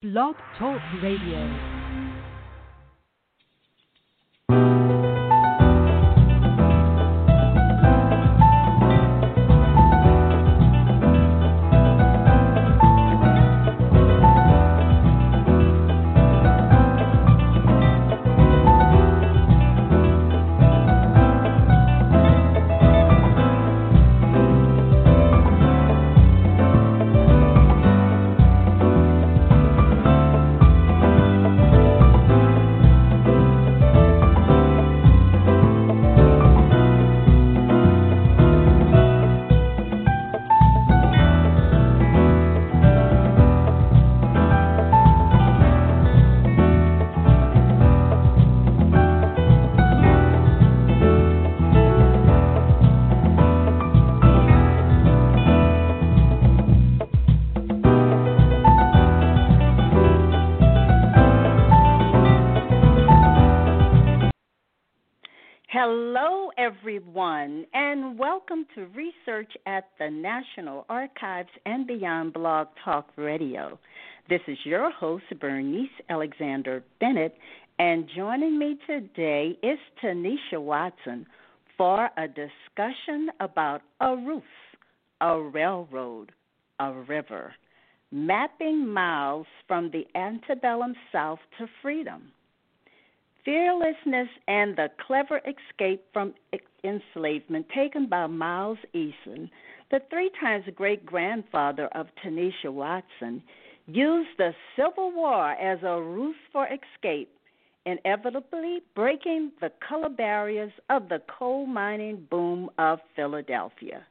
Blog Talk Radio. To Research at the National Archives and Beyond Blog Talk Radio. This is your host, Bernice Alexander Bennett, and joining me today is Tanisha Watson for a discussion about a roof, a railroad, a river, mapping miles from the antebellum South to freedom fearlessness and the clever escape from enslavement taken by Miles Eason, the three times great grandfather of Tanisha Watson, used the Civil War as a ruse for escape, inevitably breaking the color barriers of the coal mining boom of Philadelphia.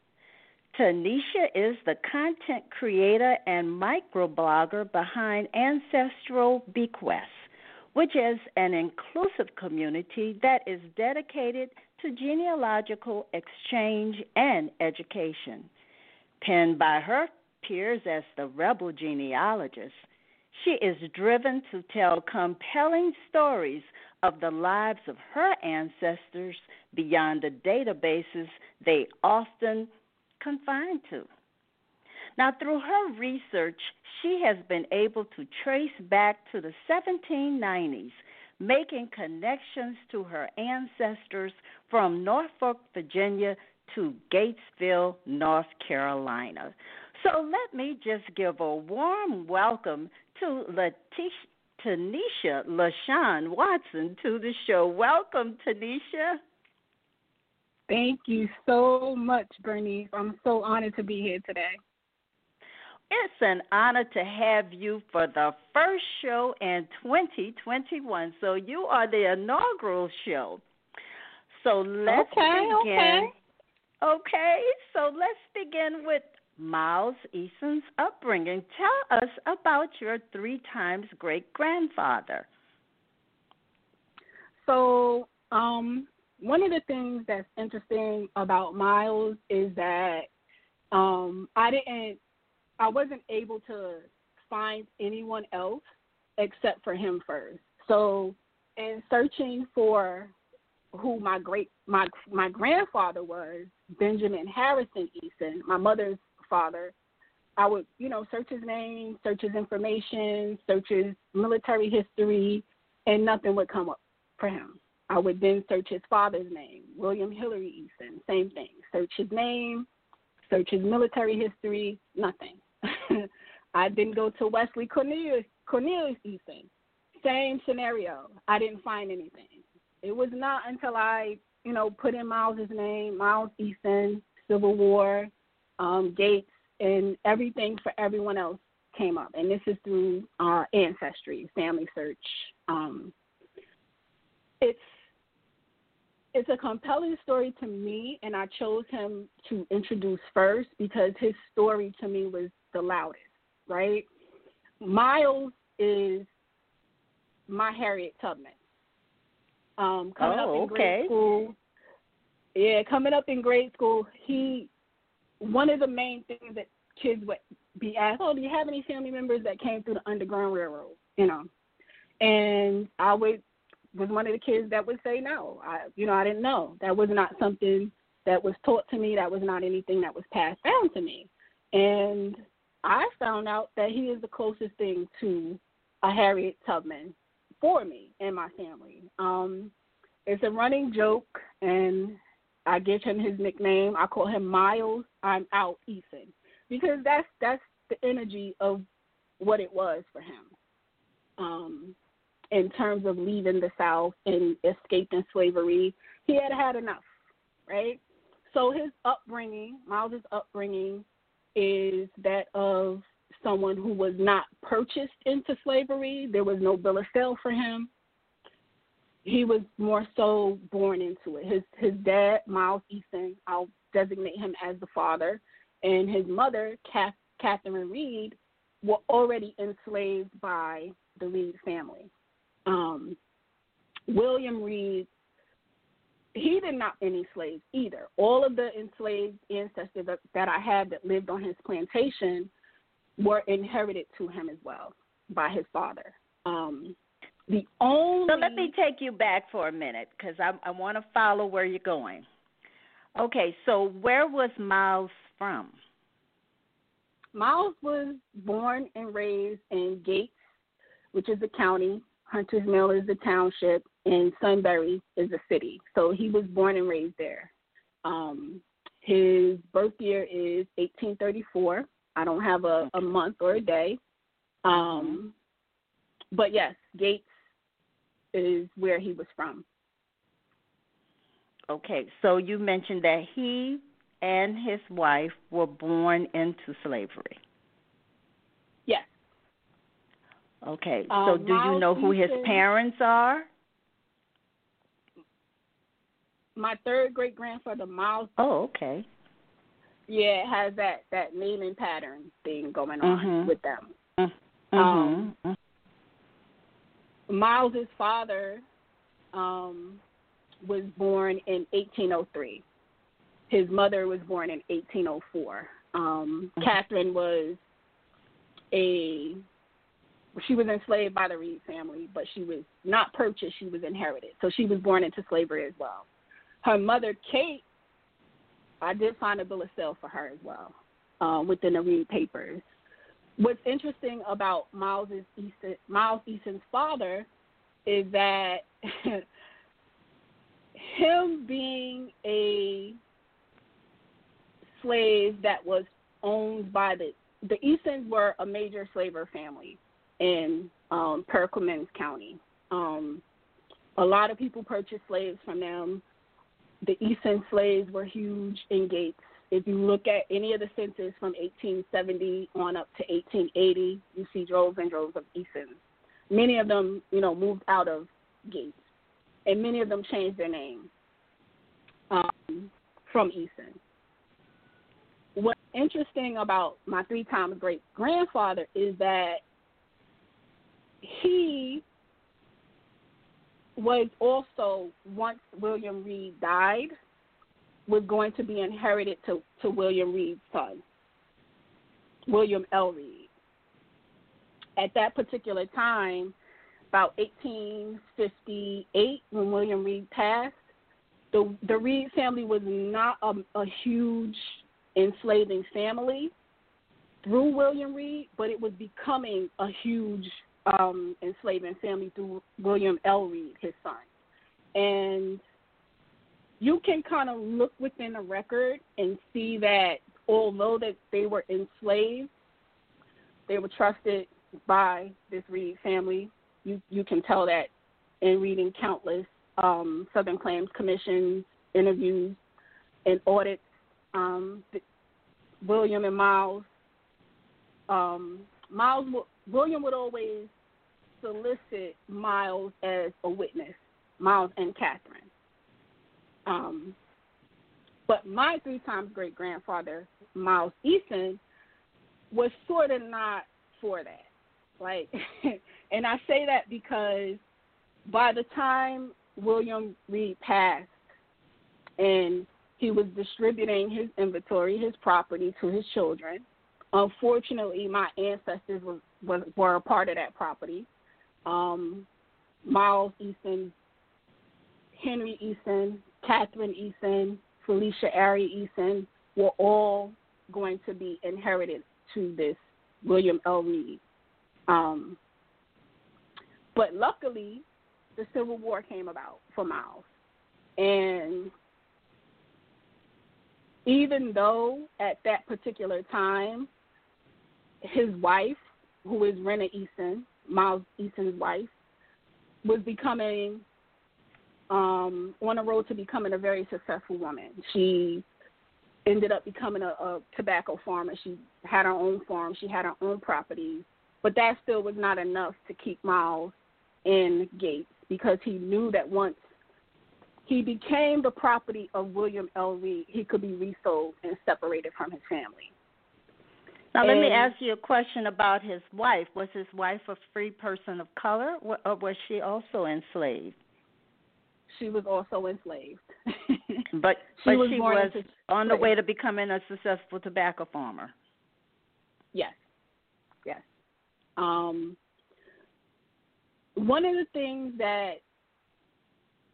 Tanisha is the content creator and microblogger behind Ancestral Bequests which is an inclusive community that is dedicated to genealogical exchange and education. Penned by her peers as the rebel genealogist, she is driven to tell compelling stories of the lives of her ancestors beyond the databases they often confine to. Now, through her research, she has been able to trace back to the 1790s, making connections to her ancestors from Norfolk, Virginia to Gatesville, North Carolina. So let me just give a warm welcome to Letitia, Tanisha LaShawn Watson to the show. Welcome, Tanisha. Thank you so much, Bernice. I'm so honored to be here today. It's an honor to have you for the first show in 2021. So you are the inaugural show. So let's okay, begin. Okay. okay, so let's begin with Miles Eason's upbringing. Tell us about your three times great grandfather. So, um, one of the things that's interesting about Miles is that um, I didn't I wasn't able to find anyone else except for him first. So, in searching for who my great my my grandfather was, Benjamin Harrison Eason, my mother's father, I would, you know, search his name, search his information, search his military history, and nothing would come up for him. I would then search his father's name, William Hillary Eason, same thing. Search his name, search his military history, nothing. I didn't go to Wesley Cornelius Cornelius Eason. Same scenario. I didn't find anything. It was not until I, you know, put in Miles's name, Miles Eason, Civil War, um, Gates, and everything for everyone else came up. And this is through ancestry, family search. Um, it's it's a compelling story to me, and I chose him to introduce first because his story to me was the loudest, right? Miles is my Harriet Tubman. Um, coming oh, up in okay. grade school, yeah, coming up in grade school, he one of the main things that kids would be asked, "Oh, do you have any family members that came through the Underground Railroad?" You know, and I would was one of the kids that would say no. I, you know, I didn't know. That was not something that was taught to me. That was not anything that was passed down to me. And I found out that he is the closest thing to a Harriet Tubman for me and my family. Um, it's a running joke, and I give him his nickname. I call him Miles. I'm out Eason because that's that's the energy of what it was for him. Um, in terms of leaving the South and escaping slavery, he had had enough, right? So his upbringing, Miles's upbringing, is that of someone who was not purchased into slavery. There was no bill of sale for him. He was more so born into it. His his dad, Miles Easton, I'll designate him as the father, and his mother, Kath, Catherine Reed, were already enslaved by the Reed family. Um, William Reed, he did not any slaves either. All of the enslaved ancestors that, that I had that lived on his plantation were inherited to him as well by his father. Um, the only so let me take you back for a minute because I, I want to follow where you're going. Okay, so where was Miles from? Miles was born and raised in Gates, which is a county. Hunter's Mill is the township, and Sunbury is a city. So he was born and raised there. Um, his birth year is 1834. I don't have a, a month or a day. Um, but yes, Gates is where he was from. Okay, so you mentioned that he and his wife were born into slavery. Yes. Okay, so um, do you know who his parents are? My third great grandfather, Miles. Oh, okay. Yeah, it has that that naming pattern thing going on mm-hmm. with them. Mm-hmm. Um, mm-hmm. Miles's father um, was born in 1803. His mother was born in 1804. Um, mm-hmm. Catherine was a she was enslaved by the Reed family, but she was not purchased; she was inherited. So she was born into slavery as well. Her mother, Kate, I did find a bill of sale for her as well um, within the Reed papers. What's interesting about Miles Eason, Miles Eason's father is that him being a slave that was owned by the the Easons were a major slaver family in um, Perquimans County. Um, a lot of people purchased slaves from them the Easton slaves were huge in Gates. If you look at any of the census from 1870 on up to 1880, you see droves and droves of Eastons. Many of them, you know, moved out of Gates, and many of them changed their name um, from Easton. What's interesting about my three times great grandfather is that he was also once William Reed died, was going to be inherited to, to William Reed's son, William L. Reed. At that particular time, about 1858, when William Reed passed, the the Reed family was not a, a huge enslaving family through William Reed, but it was becoming a huge um, enslaving family through William L. Reed, his son. And you can kind of look within the record and see that although that they were enslaved, they were trusted by this Reed family. You you can tell that in reading countless um, Southern Claims Commission interviews and audits. Um, William and Miles. Um, Miles William would always solicit Miles as a witness, Miles and Catherine. Um, but my three times great grandfather, Miles Eason, was sort of not for that. Like, and I say that because by the time William Reed passed and he was distributing his inventory, his property to his children, unfortunately, my ancestors was, was, were a part of that property um, Miles Eason, Henry Eason, Catherine Eason, Felicia Ari Eason were all going to be inherited to this William L. Reed. Um, But luckily, the Civil War came about for Miles. And even though at that particular time, his wife, who is Rena Eason, Miles Eason's wife, was becoming um, on the road to becoming a very successful woman. She ended up becoming a, a tobacco farmer. She had her own farm. She had her own property, but that still was not enough to keep Miles in Gates because he knew that once he became the property of William L. Reed, he could be resold and separated from his family. Now, and, let me ask you a question about his wife. Was his wife a free person of color, or was she also enslaved? She was also enslaved. but she but was she was on the way to becoming a successful tobacco farmer. Yes. Yes. Um, one of the things that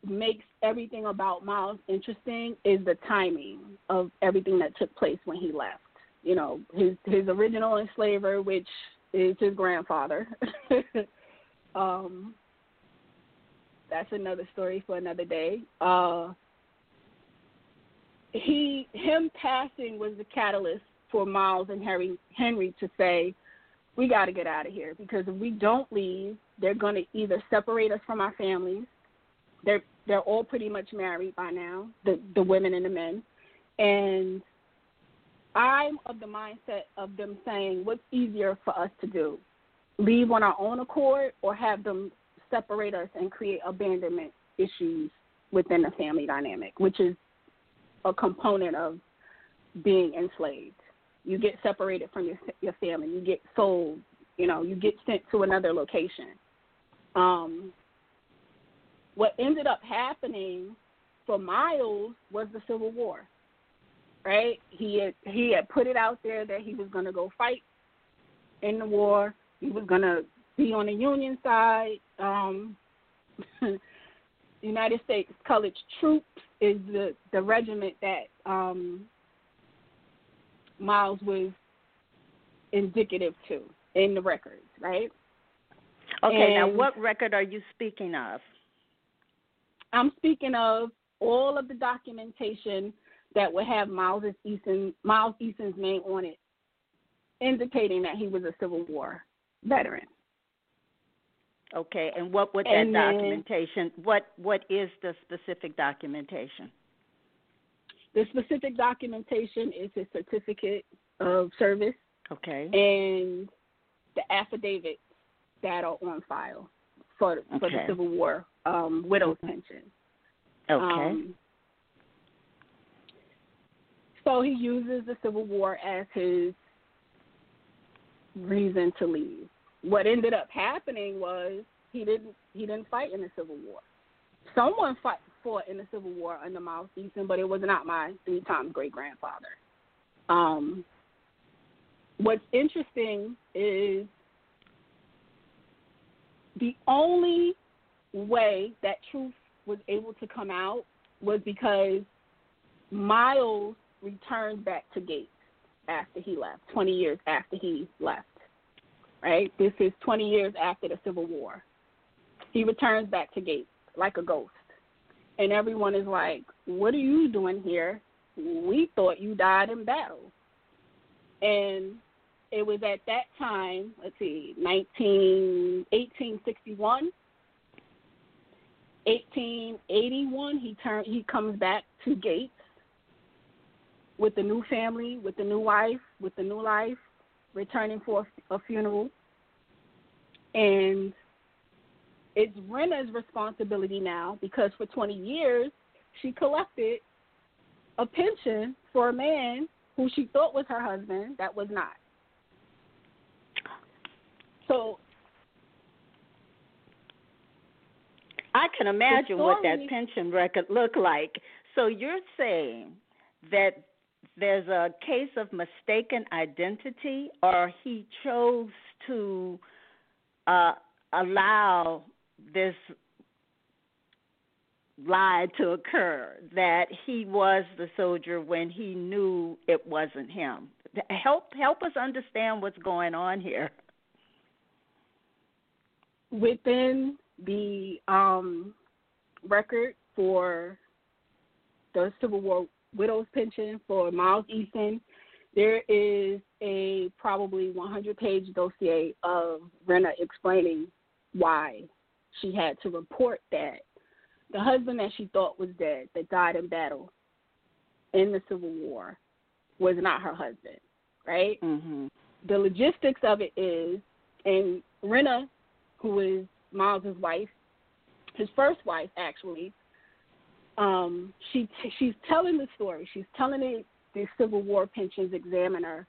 makes everything about Miles interesting is the timing of everything that took place when he left. You know, his his original enslaver, which is his grandfather. um, that's another story for another day. Uh, he him passing was the catalyst for Miles and Harry Henry to say, "We got to get out of here because if we don't leave, they're going to either separate us from our families. They're they're all pretty much married by now, the the women and the men, and I'm of the mindset of them saying, "What's easier for us to do? Leave on our own accord, or have them separate us and create abandonment issues within the family dynamic, which is a component of being enslaved. You get separated from your your family. You get sold. You know, you get sent to another location. Um, what ended up happening for Miles was the Civil War. Right? He had he had put it out there that he was going to go fight in the war. He was going to be on the Union side. Um, United States Colored Troops is the the regiment that um, Miles was indicative to in the records, right? Okay, and now what record are you speaking of? I'm speaking of all of the documentation that would have Miles Eason Miles Eason's name on it, indicating that he was a Civil War veteran. Okay, and what would that and documentation? Then, what what is the specific documentation? The specific documentation is his certificate of service. Okay. And the affidavits that are on file for for okay. the Civil War um, widow's pension. Okay. Um, so he uses the Civil War as his reason to leave what ended up happening was he didn't he didn't fight in the Civil War. Someone fought fought in the Civil War under Miles Eason, but it was not my three times great grandfather. Um, what's interesting is the only way that truth was able to come out was because Miles returned back to Gates after he left, 20 years after he left right? This is 20 years after the Civil War. He returns back to Gates like a ghost. And everyone is like, What are you doing here? We thought you died in battle. And it was at that time, let's see, 19, 1861. 1881, he turn he comes back to Gates with the new family, with the new wife, with the new life, returning for a, a funeral. And it's Rena's responsibility now because for 20 years she collected a pension for a man who she thought was her husband that was not. So I can imagine what that pension record looked like. So you're saying that there's a case of mistaken identity, or he chose to uh, allow this lie to occur that he was the soldier when he knew it wasn't him. Help help us understand what's going on here. within the um, record for the Civil War widow's pension for Miles Easton, there is a probably 100 page dossier of Rena explaining why she had to report that the husband that she thought was dead, that died in battle in the Civil War, was not her husband, right? Mm-hmm. The logistics of it is, and Rena, who is Miles's wife, his first wife actually, um, she t- she's telling the story. She's telling the, the Civil War pensions examiner,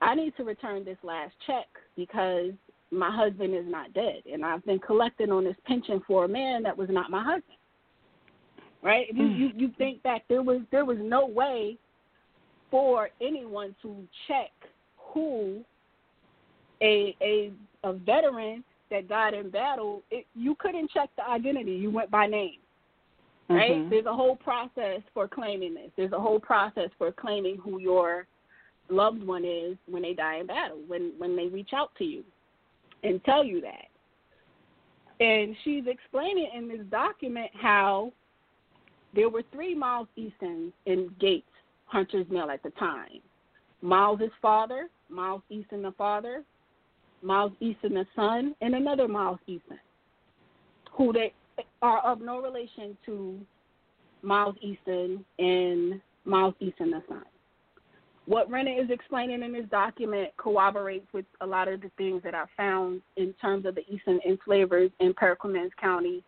I need to return this last check because my husband is not dead, and I've been collecting on this pension for a man that was not my husband. Right? If you, Mm. you you think back, there was there was no way for anyone to check who a a a veteran that died in battle. It, you couldn't check the identity. You went by name. Right? Mhm. There's a whole process for claiming this. There's a whole process for claiming who your loved one is when they die in battle, when when they reach out to you and tell you that. And she's explaining in this document how there were three Miles Eastons in Gates, Hunter's Mill at the time. Miles' his father, Miles Easton the father, Miles Easton the son, and another Miles Easton, who they are of no relation to Miles Easton and Miles Easton the son. What Rena is explaining in this document corroborates with a lot of the things that I found in terms of the Easton enslavers in Perquimans County.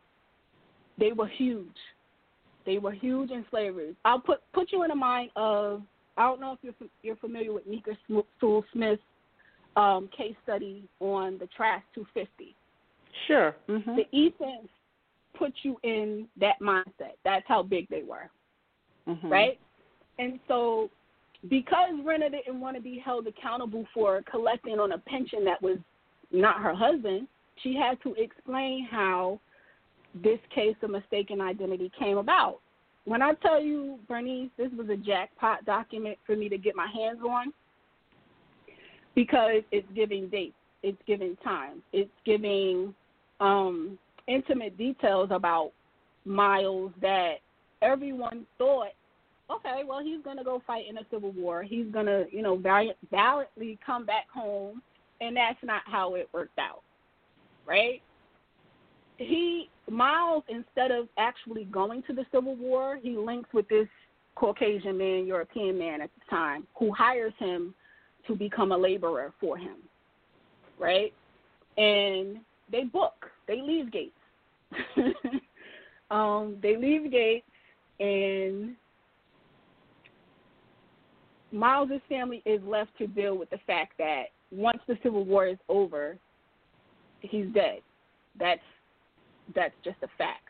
They were huge. They were huge enslavers. I'll put put you in the mind of I don't know if you're you're familiar with Nicka Sewell Smith's um, case study on the Trask 250. Sure. Mm-hmm. The Eastons put you in that mindset. That's how big they were, mm-hmm. right? And so, because Rena didn't want to be held accountable for collecting on a pension that was not her husband, she had to explain how this case of mistaken identity came about. When I tell you, Bernice, this was a jackpot document for me to get my hands on because it's giving dates, it's giving time, it's giving um, intimate details about Miles that everyone thought, okay, well, he's going to go fight in a civil war. He's going to, you know, valiant, valiantly come back home. And that's not how it worked out, right? He, Miles, instead of actually going to the Civil War, he links with this Caucasian man, European man at the time, who hires him to become a laborer for him, right? And they book, they leave Gates. um, they leave Gates, and Miles's family is left to deal with the fact that once the Civil War is over, he's dead. That's that's just a fact.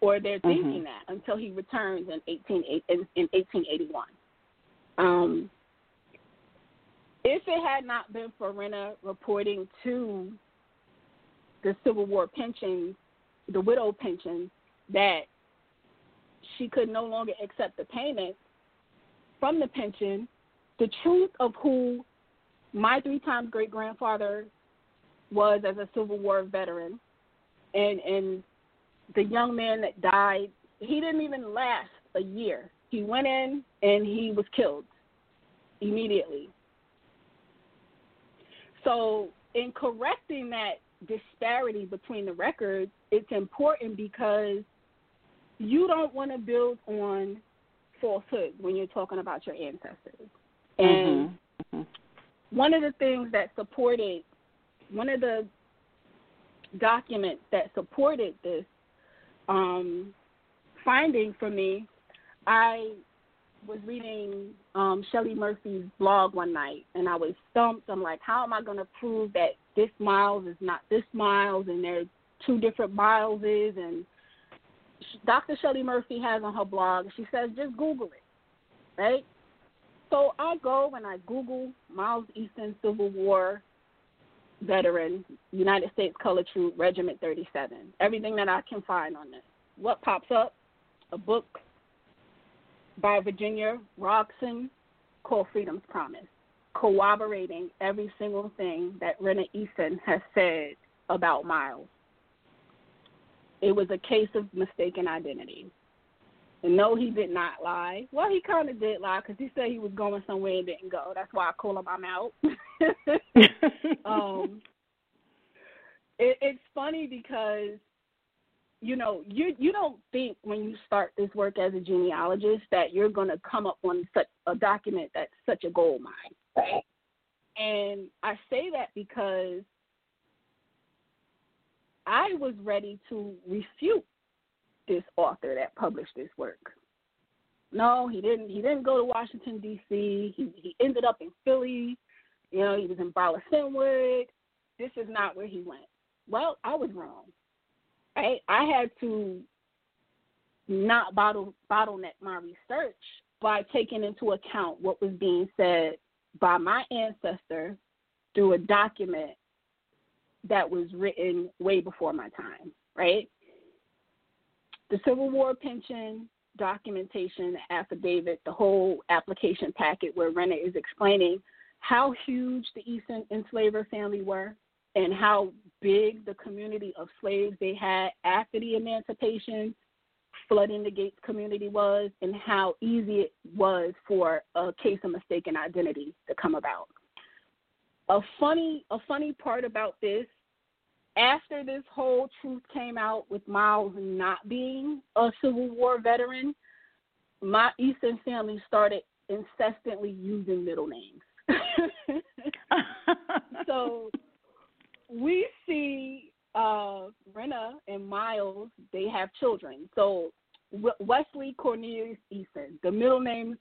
Or they're thinking Mhm. that until he returns in eighteen in, in eighteen eighty one. Um, if it had not been for Rena reporting to the Civil War pension, the widow pension, that she could no longer accept the payment from the pension, the truth of who my three times great grandfather was as a Civil War veteran and and the young man that died, he didn't even last a year. He went in and he was killed immediately. So, in correcting that disparity between the records, it's important because you don't want to build on falsehood when you're talking about your ancestors. And mm-hmm. one of the things that supported, one of the documents that supported this um, finding for me, I was reading um, Shelley Murphy's blog one night, and I was stumped. I'm like, how am I going to prove that this Miles is not this Miles, and there's two different Mileses? And Dr. Shelley Murphy has on her blog, she says, just Google it, right? So I go and I Google Miles Easton Civil War veteran, United States Color Troop, Regiment 37. Everything that I can find on this. What pops up? A book by Virginia Robson called Freedom's Promise, corroborating every single thing that Rena Easton has said about Miles it was a case of mistaken identity. And no, he did not lie. Well, he kind of did lie because he said he was going somewhere and didn't go. That's why I call him I'm out. um, it, it's funny because you know you you don't think when you start this work as a genealogist that you're going to come up on such a document that's such a gold mine. And I say that because I was ready to refute this author that published this work. No, he didn't. He didn't go to Washington D.C. He he ended up in Philly. You know, he was in Barley This is not where he went. Well, I was wrong. Right? I had to not bottle bottleneck my research by taking into account what was being said by my ancestor through a document that was written way before my time, right? The Civil War pension documentation affidavit, the whole application packet where Rena is explaining how huge the Easton enslaver family were and how big the community of slaves they had after the emancipation, flooding the Gates community was, and how easy it was for a case of mistaken identity to come about. A funny, a funny part about this after this whole truth came out with Miles not being a Civil War veteran, my Easton family started incessantly using middle names. so we see uh, Rena and Miles, they have children. So Wesley Cornelius Easton, the middle names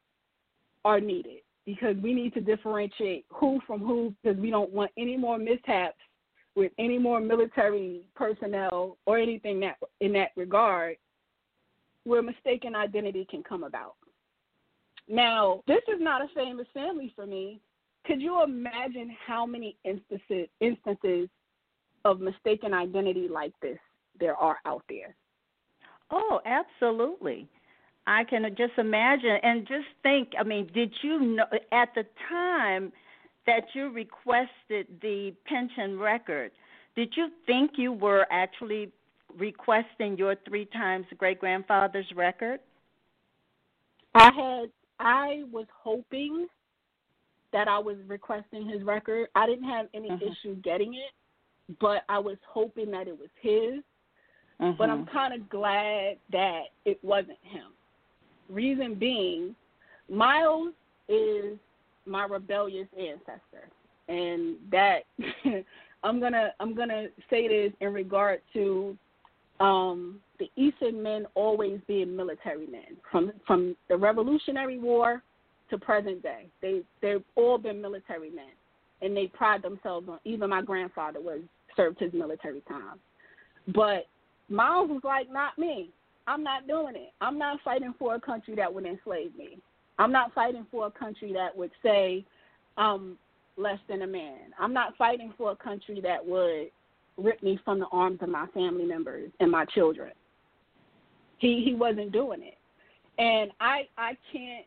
are needed because we need to differentiate who from who because we don't want any more mishaps with any more military personnel or anything that in that regard where mistaken identity can come about. Now, this is not a famous family for me. Could you imagine how many instances instances of mistaken identity like this there are out there? Oh, absolutely. I can just imagine and just think. I mean, did you know at the time that you requested the pension record, did you think you were actually requesting your three times great grandfather's record? I had I was hoping that I was requesting his record. I didn't have any mm-hmm. issue getting it, but I was hoping that it was his. Mm-hmm. But I'm mm-hmm. kind of glad that it wasn't him. Reason being, Miles is my rebellious ancestor, and that I'm gonna I'm gonna say this in regard to um, the Easton men always being military men from from the Revolutionary War to present day. They they've all been military men, and they pride themselves on. Even my grandfather was served his military time, but Miles was like, not me. I'm not doing it. I'm not fighting for a country that would enslave me. I'm not fighting for a country that would say I'm less than a man. I'm not fighting for a country that would rip me from the arms of my family members and my children. He he wasn't doing it. And I I can't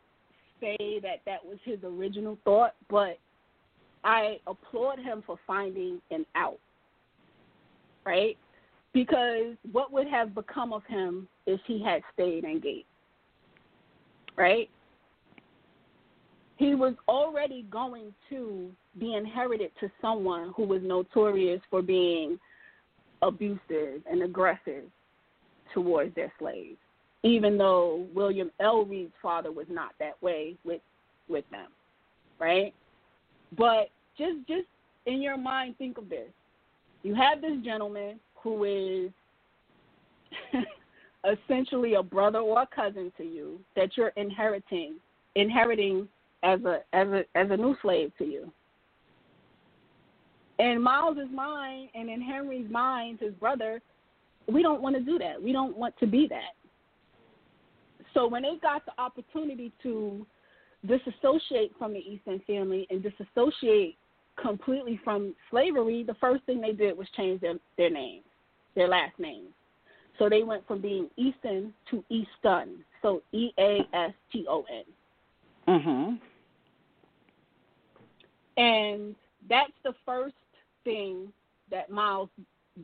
say that that was his original thought, but I applaud him for finding an out. Right? Because what would have become of him if he had stayed engaged? Right? he was already going to be inherited to someone who was notorious for being abusive and aggressive towards their slaves, even though William L. Reed's father was not that way with with them, right? But just just in your mind, think of this: you have this gentleman who is essentially a brother or a cousin to you that you're inheriting inheriting as a as a as a new slave to you. In Miles's mind and in Henry's mind, his brother, we don't want to do that. We don't want to be that. So when they got the opportunity to disassociate from the Easton family and disassociate completely from slavery, the first thing they did was change their, their names, their last names. So they went from being Easton to Easton. So E A S T O N. Mhm. And that's the first thing that Miles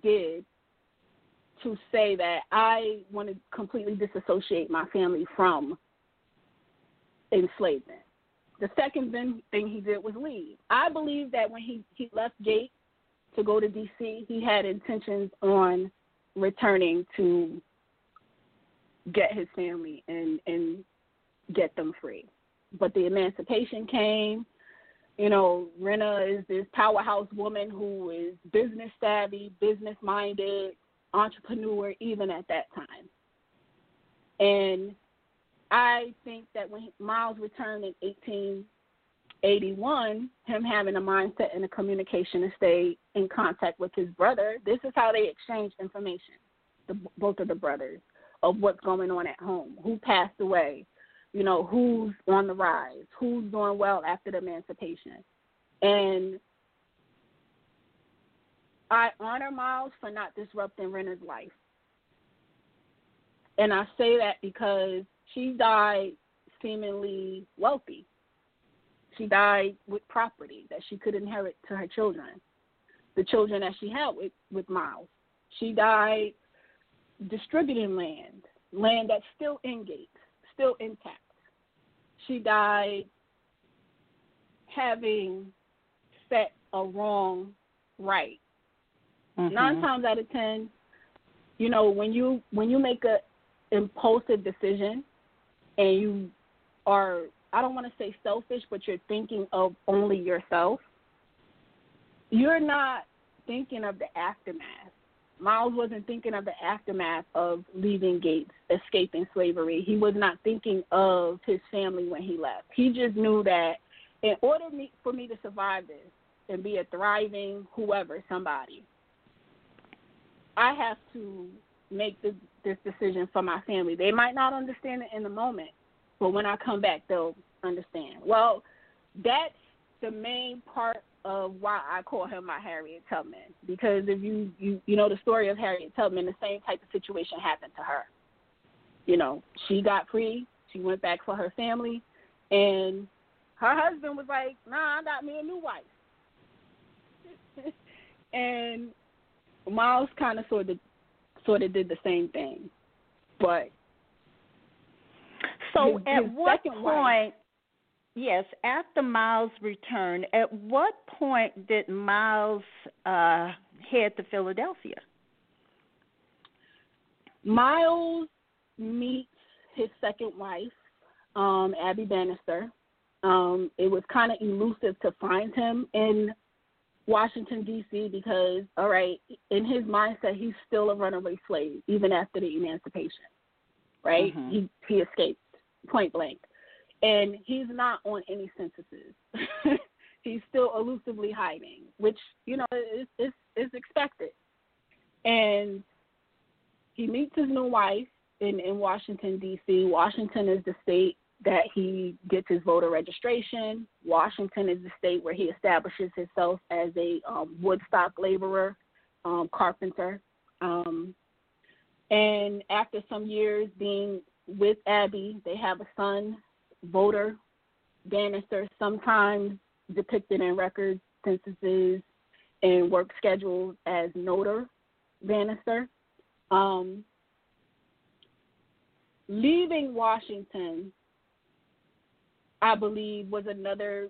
did to say that I want to completely disassociate my family from enslavement. The second thing he did was leave. I believe that when he, he left Gate to go to D.C., he had intentions on returning to get his family and, and get them free. But the emancipation came. You know, Rena is this powerhouse woman who is business savvy, business minded, entrepreneur, even at that time. And I think that when Miles returned in 1881, him having a mindset and a communication to stay in contact with his brother, this is how they exchanged information, the, both of the brothers, of what's going on at home, who passed away, you know, who's on the rise, who's doing well after the emancipation. And I honor Miles for not disrupting Rena's life. And I say that because she died seemingly wealthy. She died with property that she could inherit to her children, the children that she had with, with Miles. She died distributing land, land that's still in Gates, still intact she died having set a wrong right. Mm-hmm. Nine times out of ten, you know, when you when you make a impulsive decision and you are I don't want to say selfish, but you're thinking of only yourself, you're not thinking of the aftermath. Miles wasn't thinking of the aftermath of leaving Gates, escaping slavery. He was not thinking of his family when he left. He just knew that in order for me to survive this and be a thriving whoever, somebody, I have to make this, this decision for my family. They might not understand it in the moment, but when I come back, they'll understand. Well, that's the main part of why I call him my Harriet Tubman because if you you you know the story of Harriet Tubman, the same type of situation happened to her. You know, she got free, she went back for her family, and her husband was like, "Nah, I got me a new wife." and Miles kind of sort of sort of did the same thing, but so his, at his what point? Wife, Yes, after Miles' return, at what point did Miles uh, head to Philadelphia? Miles meets his second wife, um, Abby Bannister. Um, it was kind of elusive to find him in Washington D.C. because, all right, in his mindset, he's still a runaway slave even after the emancipation. Right? Mm-hmm. He he escaped point blank and he's not on any censuses. he's still elusively hiding, which you know is is, is expected. And he meets his new wife in in Washington D.C. Washington is the state that he gets his voter registration. Washington is the state where he establishes himself as a um, woodstock laborer, um, carpenter. Um, and after some years being with Abby, they have a son voter Bannister, sometimes depicted in records, censuses, and work schedules as Noter Bannister. Um, leaving Washington, I believe, was another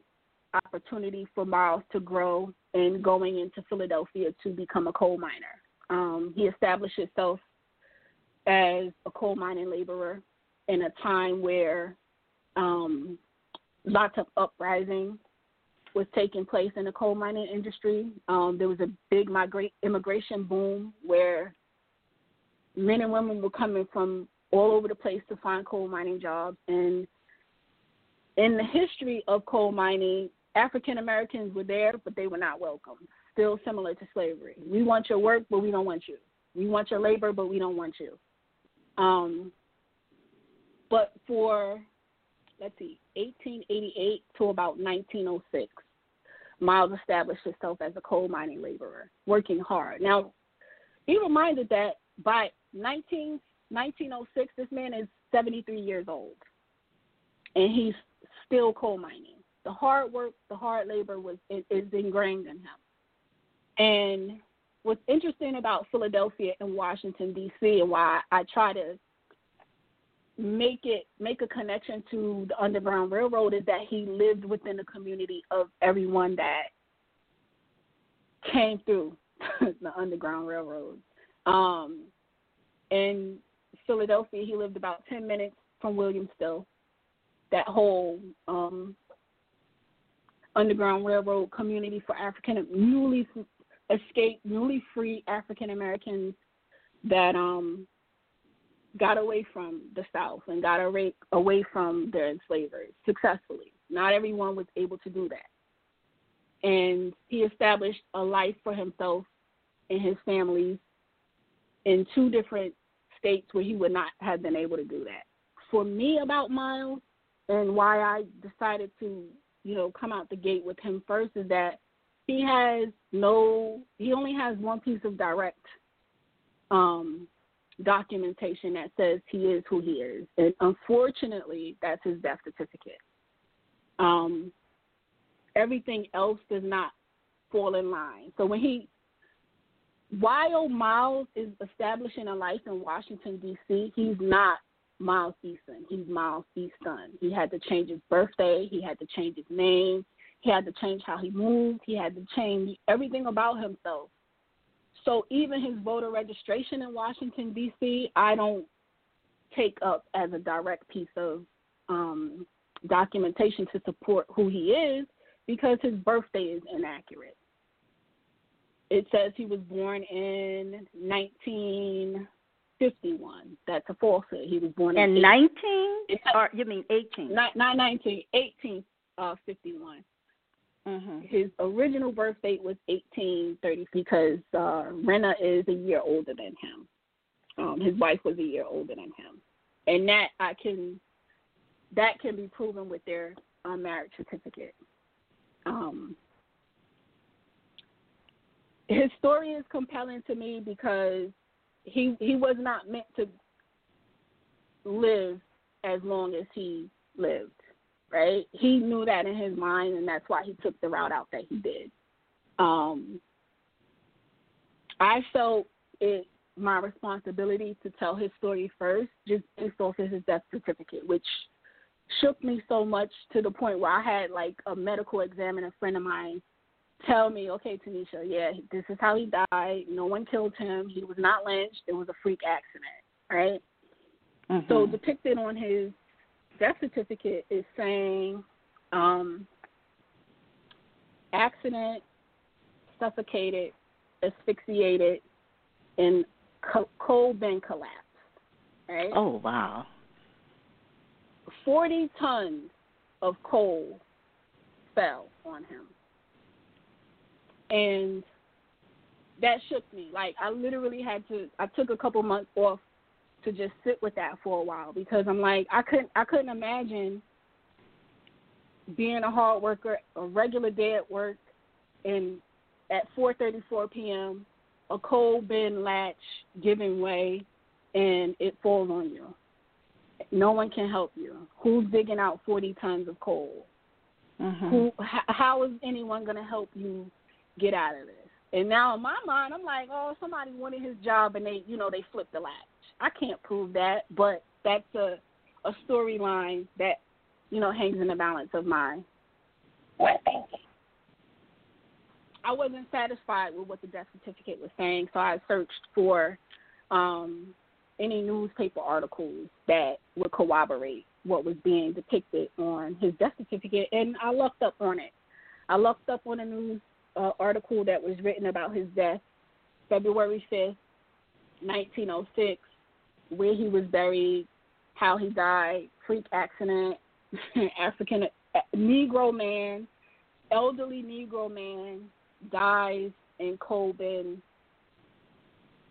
opportunity for Miles to grow and going into Philadelphia to become a coal miner. Um, he established himself as a coal mining laborer in a time where um, lots of uprising was taking place in the coal mining industry. Um, there was a big migrate immigration boom where men and women were coming from all over the place to find coal mining jobs. And in the history of coal mining, African Americans were there, but they were not welcome. Still similar to slavery. We want your work, but we don't want you. We want your labor, but we don't want you. Um, but for let's see, 1888 to about 1906, Miles established himself as a coal mining laborer, working hard. Now, be reminded that by 19, 1906, this man is 73 years old, and he's still coal mining. The hard work, the hard labor was is ingrained in him, and what's interesting about Philadelphia and Washington D.C. and why I try to make it make a connection to the Underground Railroad is that he lived within the community of everyone that came through the Underground Railroad. Um, in Philadelphia, he lived about ten minutes from Williamsville. That whole um, Underground Railroad community for African newly escaped, newly free African Americans that um, got away from the South and got away, away from their enslavers successfully. Not everyone was able to do that. And he established a life for himself and his family in two different states where he would not have been able to do that. For me, about Miles and why I decided to, you know, come out the gate with him first is that he has no, he only has one piece of direct um, documentation that says he is who he is. And unfortunately, that's his death certificate. Um, everything else does not fall in line. So when he, while Miles is establishing a life in Washington, D.C., he's not Miles Eason. He's Miles Easton. He had to change his birthday, he had to change his name, he had to change how he moved, he had to change everything about himself so even his voter registration in Washington D.C., I don't take up as a direct piece of um, documentation to support who he is because his birthday is inaccurate. It says he was born in 1951. That's a falsehood. He was born in, in 19? Or you mean 18? Not, not 19, 1851. Uh, Mm-hmm. His original birth date was 1830 because uh, Rena is a year older than him. Um, his wife was a year older than him, and that I can that can be proven with their uh, marriage certificate. Um, his story is compelling to me because he he was not meant to live as long as he lived right? He knew that in his mind, and that's why he took the route out that he did. Um, I felt it my responsibility to tell his story first, just based off his death certificate, which shook me so much to the point where I had like a medical examiner friend of mine tell me, okay, Tanisha, yeah, this is how he died. No one killed him. He was not lynched. It was a freak accident, right? Mm-hmm. So depicted on his death certificate is saying um, accident, suffocated, asphyxiated, and co- coal bin collapsed. Right? Oh wow! Forty tons of coal fell on him, and that shook me. Like I literally had to. I took a couple months off to just sit with that for a while because I'm like I couldn't I couldn't imagine being a hard worker, a regular day at work, and at 4:34 p.m. a coal bin latch giving way, and it falls on you. No one can help you. Who's digging out 40 tons of coal? Mm-hmm. Who? H- how is anyone going to help you get out of this? And now in my mind, I'm like, oh, somebody wanted his job and they, you know, they flipped the latch. I can't prove that, but that's a a storyline that you know hangs in the balance of my thinking. I wasn't satisfied with what the death certificate was saying, so I searched for um, any newspaper articles that would corroborate what was being depicted on his death certificate, and I looked up on it. I looked up on a news uh, article that was written about his death, February fifth, nineteen oh six, where he was buried, how he died, freak accident, African Negro man, elderly Negro man dies in coal bin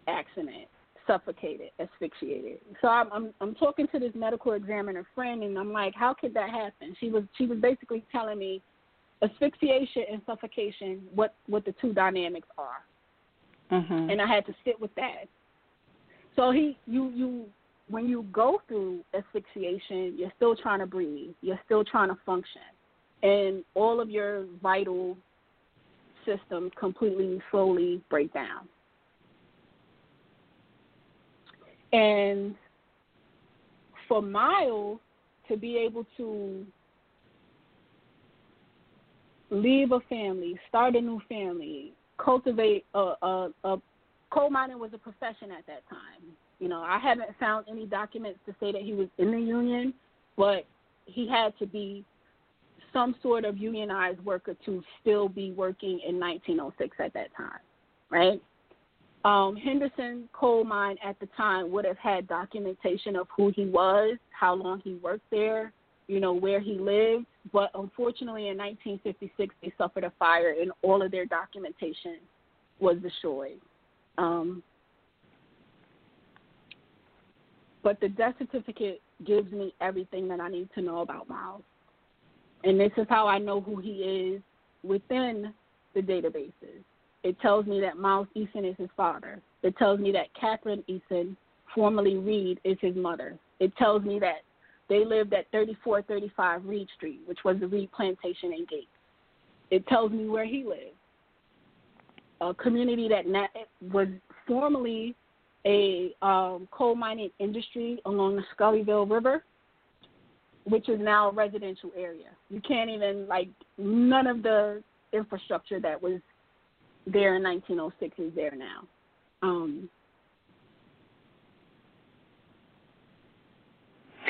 accident, suffocated, asphyxiated. So I'm, I'm I'm talking to this medical examiner friend, and I'm like, how could that happen? She was she was basically telling me asphyxiation and suffocation what what the two dynamics are. Mm-hmm. and i had to sit with that. So he you you when you go through asphyxiation you're still trying to breathe. You're still trying to function. And all of your vital systems completely slowly break down. And for miles to be able to leave a family, start a new family, cultivate uh, uh, uh, a, a, a coal mining was a profession at that time. You know, I haven't found any documents to say that he was in the union, but he had to be some sort of unionized worker to still be working in 1906 at that time, right? Um, Henderson coal mine at the time would have had documentation of who he was, how long he worked there, you know, where he lived. But unfortunately, in 1956, they suffered a fire and all of their documentation was destroyed. Um, but the death certificate gives me everything that I need to know about Miles. And this is how I know who he is within the databases. It tells me that Miles Eason is his father. It tells me that Catherine Eason, formerly Reed, is his mother. It tells me that they lived at 3435 Reed Street, which was the Reed plantation in Gates. It tells me where he lived. A community that was formerly a um, coal mining industry along the Schuylkill River, which is now a residential area. You can't even like none of the infrastructure that was there in 1906 is there now. Um,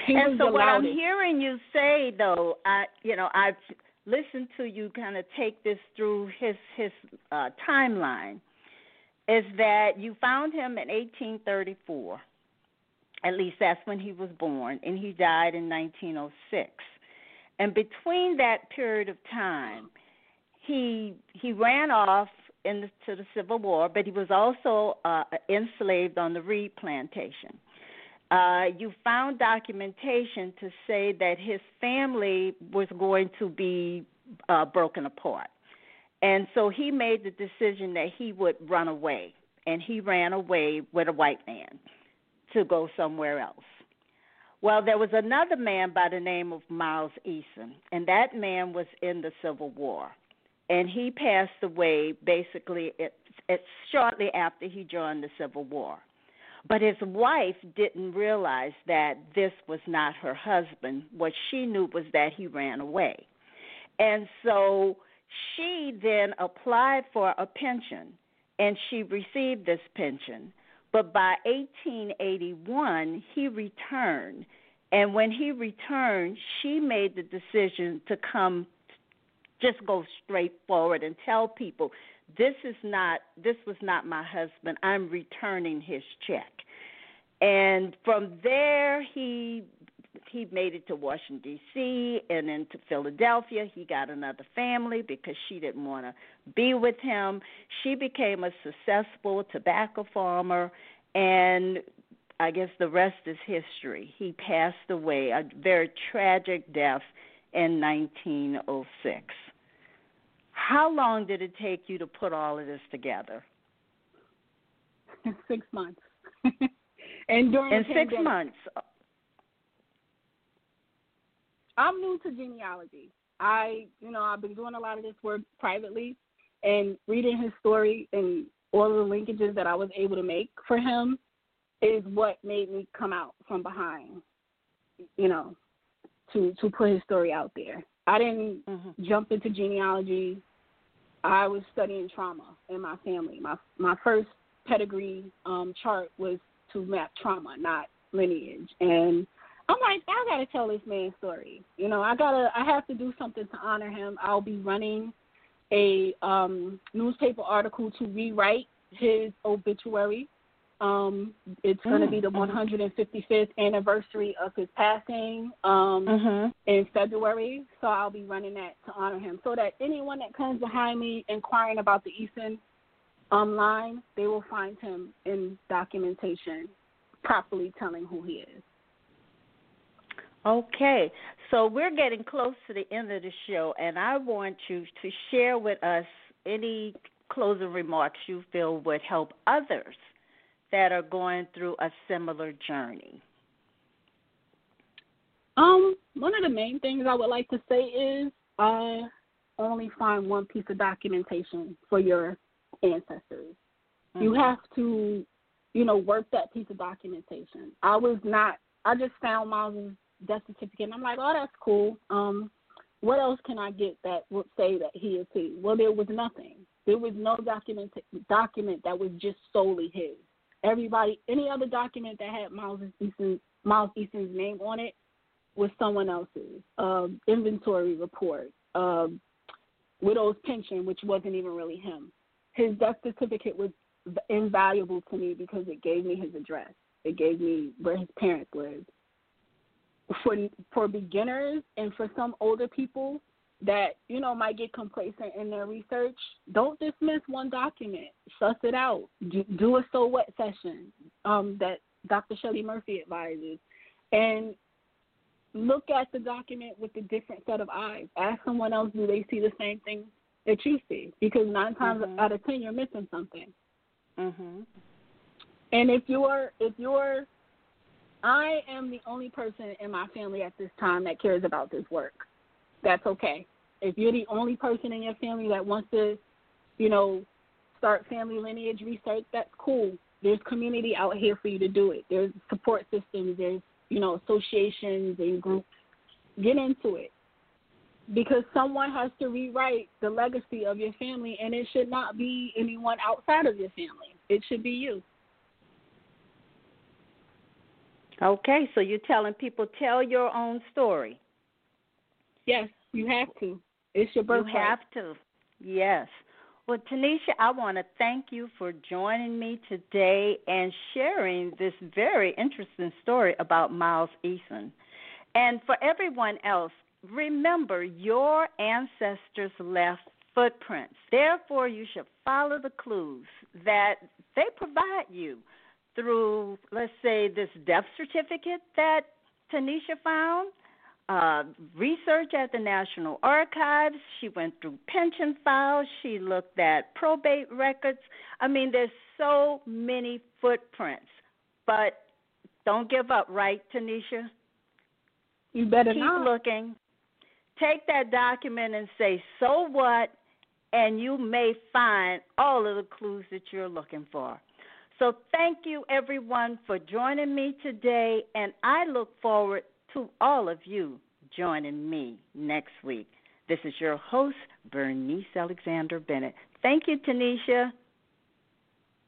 and so what I'm hearing you say though, I you know I've listened to you kind of take this through his his uh, timeline, is that you found him in 1834. At least that's when he was born, and he died in 1906. And between that period of time, he he ran off into the Civil War, but he was also uh, enslaved on the Reed plantation. Uh, you found documentation to say that his family was going to be uh, broken apart. And so he made the decision that he would run away. And he ran away with a white man to go somewhere else. Well, there was another man by the name of Miles Eason, and that man was in the Civil War and he passed away basically it, it, shortly after he joined the Civil War. But his wife didn't realize that this was not her husband. What she knew was that he ran away. And so she then applied for a pension and she received this pension. But by 1881, he returned. And when he returned, she made the decision to come just go straight forward and tell people this is not this was not my husband. I'm returning his check. And from there he he made it to Washington D.C. and then to Philadelphia. He got another family because she didn't want to be with him. She became a successful tobacco farmer, and I guess the rest is history. He passed away a very tragic death in 1906. How long did it take you to put all of this together? Six months. and during in six pandemic, months. I'm new to genealogy. I, you know, I've been doing a lot of this work privately, and reading his story and all the linkages that I was able to make for him is what made me come out from behind. You know, to to put his story out there. I didn't mm-hmm. jump into genealogy I was studying trauma in my family. My my first pedigree um, chart was to map trauma, not lineage. And I'm like, I gotta tell this man's story. You know, I gotta, I have to do something to honor him. I'll be running a um, newspaper article to rewrite his obituary um, it's mm, going to be the 155th mm-hmm. anniversary of his passing um, mm-hmm. in February. So I'll be running that to honor him, so that anyone that comes behind me inquiring about the Eason um, line, they will find him in documentation, properly telling who he is. Okay, so we're getting close to the end of the show, and I want you to share with us any closing remarks you feel would help others that are going through a similar journey? Um, one of the main things I would like to say is uh, only find one piece of documentation for your ancestors. Mm-hmm. You have to you know, work that piece of documentation. I was not. I just found Miles's death certificate, and I'm like, oh, that's cool. Um, what else can I get that would say that he is he? Well, there was nothing. There was no document document that was just solely his. Everybody, any other document that had Miles Easton, Miles Easton's name on it was someone else's. Um, inventory report, um, widow's pension, which wasn't even really him. His death certificate was invaluable to me because it gave me his address. It gave me where his parents lived. For for beginners and for some older people that you know might get complacent in their research, don't dismiss one document. Suss it out. Do, do a so what session um, that Dr. Shelley Murphy advises, and look at the document with a different set of eyes. Ask someone else, do they see the same thing that you see? Because nine times mm-hmm. out of ten, you're missing something. mm-hmm. And if you're if you're I am the only person in my family at this time that cares about this work. That's okay. If you're the only person in your family that wants to, you know, start family lineage research, that's cool. There's community out here for you to do it. There's support systems, there's, you know, associations and groups. Get into it. Because someone has to rewrite the legacy of your family and it should not be anyone outside of your family. It should be you. Okay, so you're telling people tell your own story. Yes, you have to. It's your birthright. You have to. Yes. Well, Tanisha, I want to thank you for joining me today and sharing this very interesting story about Miles Easton. And for everyone else, remember your ancestors left footprints. Therefore, you should follow the clues that they provide you through, let's say, this death certificate that Tanisha found, uh, research at the National Archives. She went through pension files. She looked at probate records. I mean, there's so many footprints. But don't give up, right, Tanisha? You better Keep not. looking. Take that document and say, so what? And you may find all of the clues that you're looking for. So thank you, everyone, for joining me today, and I look forward to all of you joining me next week. This is your host, Bernice Alexander Bennett. Thank you, Tanisha.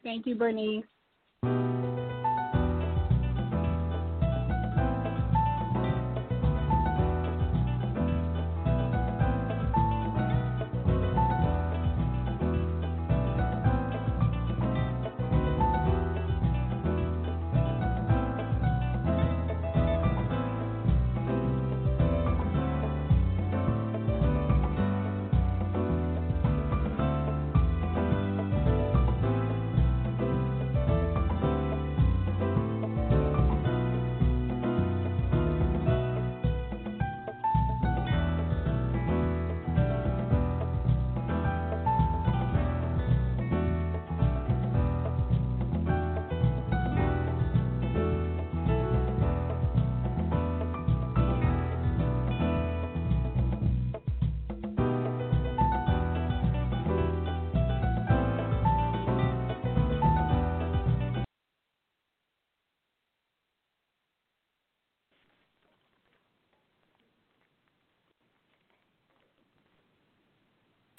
Thank you, Bernice.